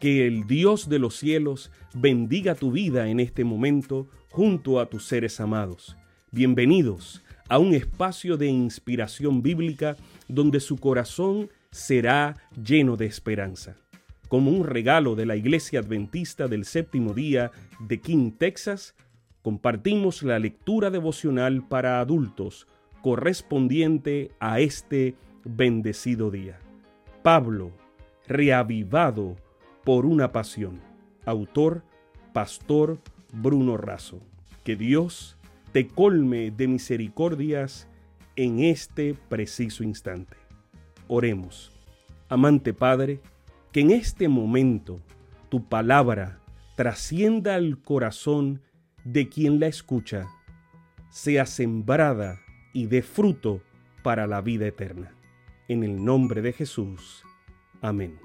Que el Dios de los cielos bendiga tu vida en este momento junto a tus seres amados. Bienvenidos a un espacio de inspiración bíblica donde su corazón será lleno de esperanza. Como un regalo de la Iglesia Adventista del Séptimo Día de King, Texas, compartimos la lectura devocional para adultos correspondiente a este bendecido día. Pablo, reavivado por una pasión. Autor, Pastor Bruno Razo. Que Dios te colme de misericordias en este preciso instante. Oremos. Amante Padre, que en este momento tu palabra trascienda al corazón de quien la escucha, sea sembrada y dé fruto para la vida eterna. En el nombre de Jesús. Amén.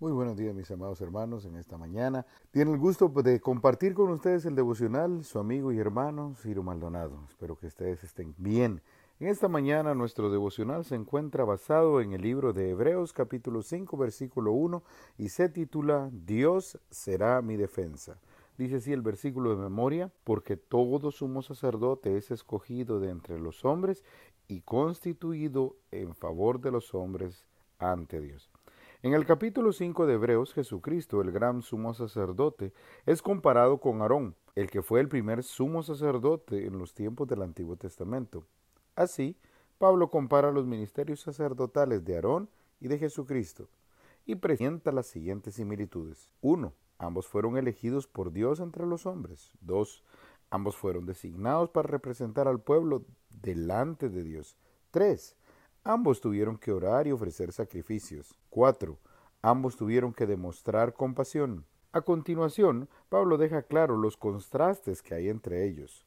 Muy buenos días mis amados hermanos en esta mañana. Tiene el gusto de compartir con ustedes el devocional su amigo y hermano Ciro Maldonado. Espero que ustedes estén bien. En esta mañana nuestro devocional se encuentra basado en el libro de Hebreos capítulo 5 versículo 1 y se titula Dios será mi defensa. Dice así el versículo de memoria, porque todo sumo sacerdote es escogido de entre los hombres y constituido en favor de los hombres ante Dios. En el capítulo 5 de Hebreos, Jesucristo, el gran sumo sacerdote, es comparado con Aarón, el que fue el primer sumo sacerdote en los tiempos del Antiguo Testamento. Así, Pablo compara los ministerios sacerdotales de Aarón y de Jesucristo y presenta las siguientes similitudes. 1. Ambos fueron elegidos por Dios entre los hombres. 2. Ambos fueron designados para representar al pueblo delante de Dios. 3. Ambos tuvieron que orar y ofrecer sacrificios. 4. Ambos tuvieron que demostrar compasión. A continuación, Pablo deja claro los contrastes que hay entre ellos.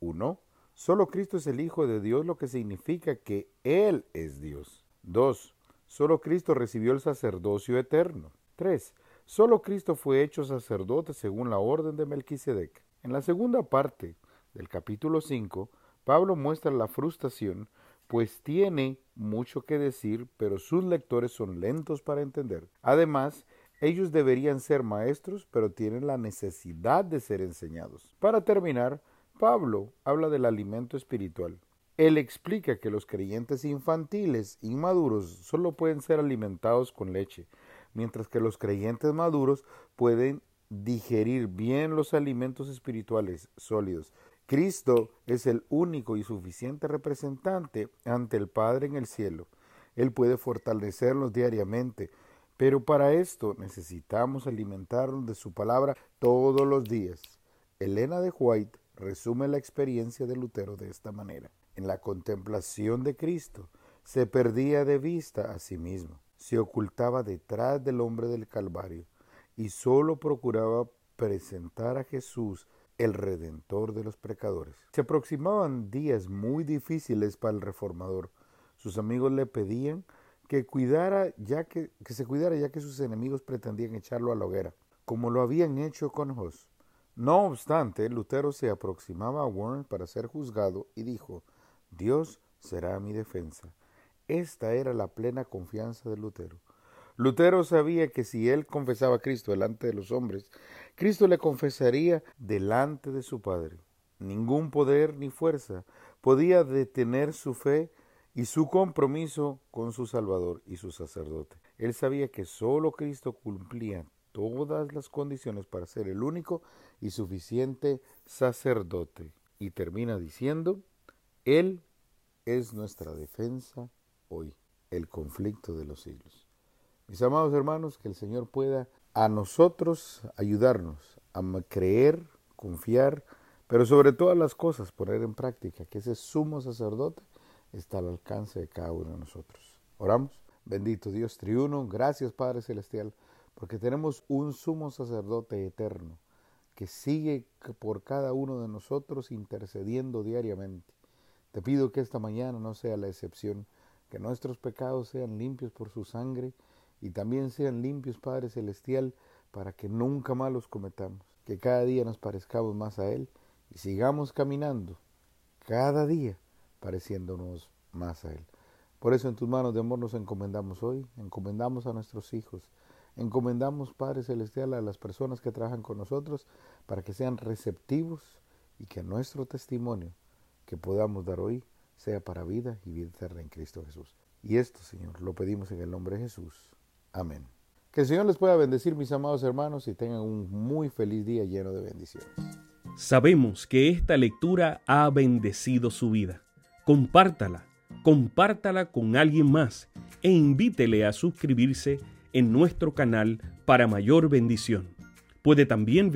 1. Solo Cristo es el Hijo de Dios, lo que significa que Él es Dios. 2. Solo Cristo recibió el sacerdocio eterno. 3. Solo Cristo fue hecho sacerdote según la orden de Melquisedec. En la segunda parte del capítulo 5, Pablo muestra la frustración, pues tiene mucho que decir, pero sus lectores son lentos para entender. Además, ellos deberían ser maestros, pero tienen la necesidad de ser enseñados. Para terminar, Pablo habla del alimento espiritual. Él explica que los creyentes infantiles, inmaduros, solo pueden ser alimentados con leche, mientras que los creyentes maduros pueden digerir bien los alimentos espirituales sólidos. Cristo es el único y suficiente representante ante el Padre en el cielo. Él puede fortalecernos diariamente, pero para esto necesitamos alimentarnos de su palabra todos los días. Elena de White resume la experiencia de Lutero de esta manera. En la contemplación de Cristo se perdía de vista a sí mismo se ocultaba detrás del hombre del Calvario y sólo procuraba presentar a Jesús el redentor de los pecadores. Se aproximaban días muy difíciles para el reformador. Sus amigos le pedían que cuidara ya que, que se cuidara ya que sus enemigos pretendían echarlo a la hoguera, como lo habían hecho con Jos. No obstante, Lutero se aproximaba a Warren para ser juzgado y dijo, Dios será mi defensa. Esta era la plena confianza de Lutero. Lutero sabía que si él confesaba a Cristo delante de los hombres, Cristo le confesaría delante de su Padre. Ningún poder ni fuerza podía detener su fe y su compromiso con su Salvador y su sacerdote. Él sabía que sólo Cristo cumplía todas las condiciones para ser el único y suficiente sacerdote. Y termina diciendo, Él es nuestra defensa hoy, el conflicto de los siglos. Mis amados hermanos, que el Señor pueda a nosotros ayudarnos a creer, confiar, pero sobre todas las cosas poner en práctica que ese sumo sacerdote está al alcance de cada uno de nosotros. Oramos. Bendito Dios triuno, gracias Padre Celestial, porque tenemos un sumo sacerdote eterno que sigue por cada uno de nosotros intercediendo diariamente. Te pido que esta mañana no sea la excepción, que nuestros pecados sean limpios por su sangre y también sean limpios, Padre Celestial, para que nunca más los cometamos, que cada día nos parezcamos más a Él y sigamos caminando cada día pareciéndonos más a Él. Por eso en tus manos de amor nos encomendamos hoy, encomendamos a nuestros hijos, encomendamos, Padre Celestial, a las personas que trabajan con nosotros para que sean receptivos y que nuestro testimonio que podamos dar hoy sea para vida y vida eterna en Cristo Jesús. Y esto, Señor, lo pedimos en el nombre de Jesús. Amén. Que el Señor les pueda bendecir, mis amados hermanos, y tengan un muy feliz día lleno de bendiciones. Sabemos que esta lectura ha bendecido su vida. Compártala, compártala con alguien más e invítele a suscribirse en nuestro canal para mayor bendición. Puede también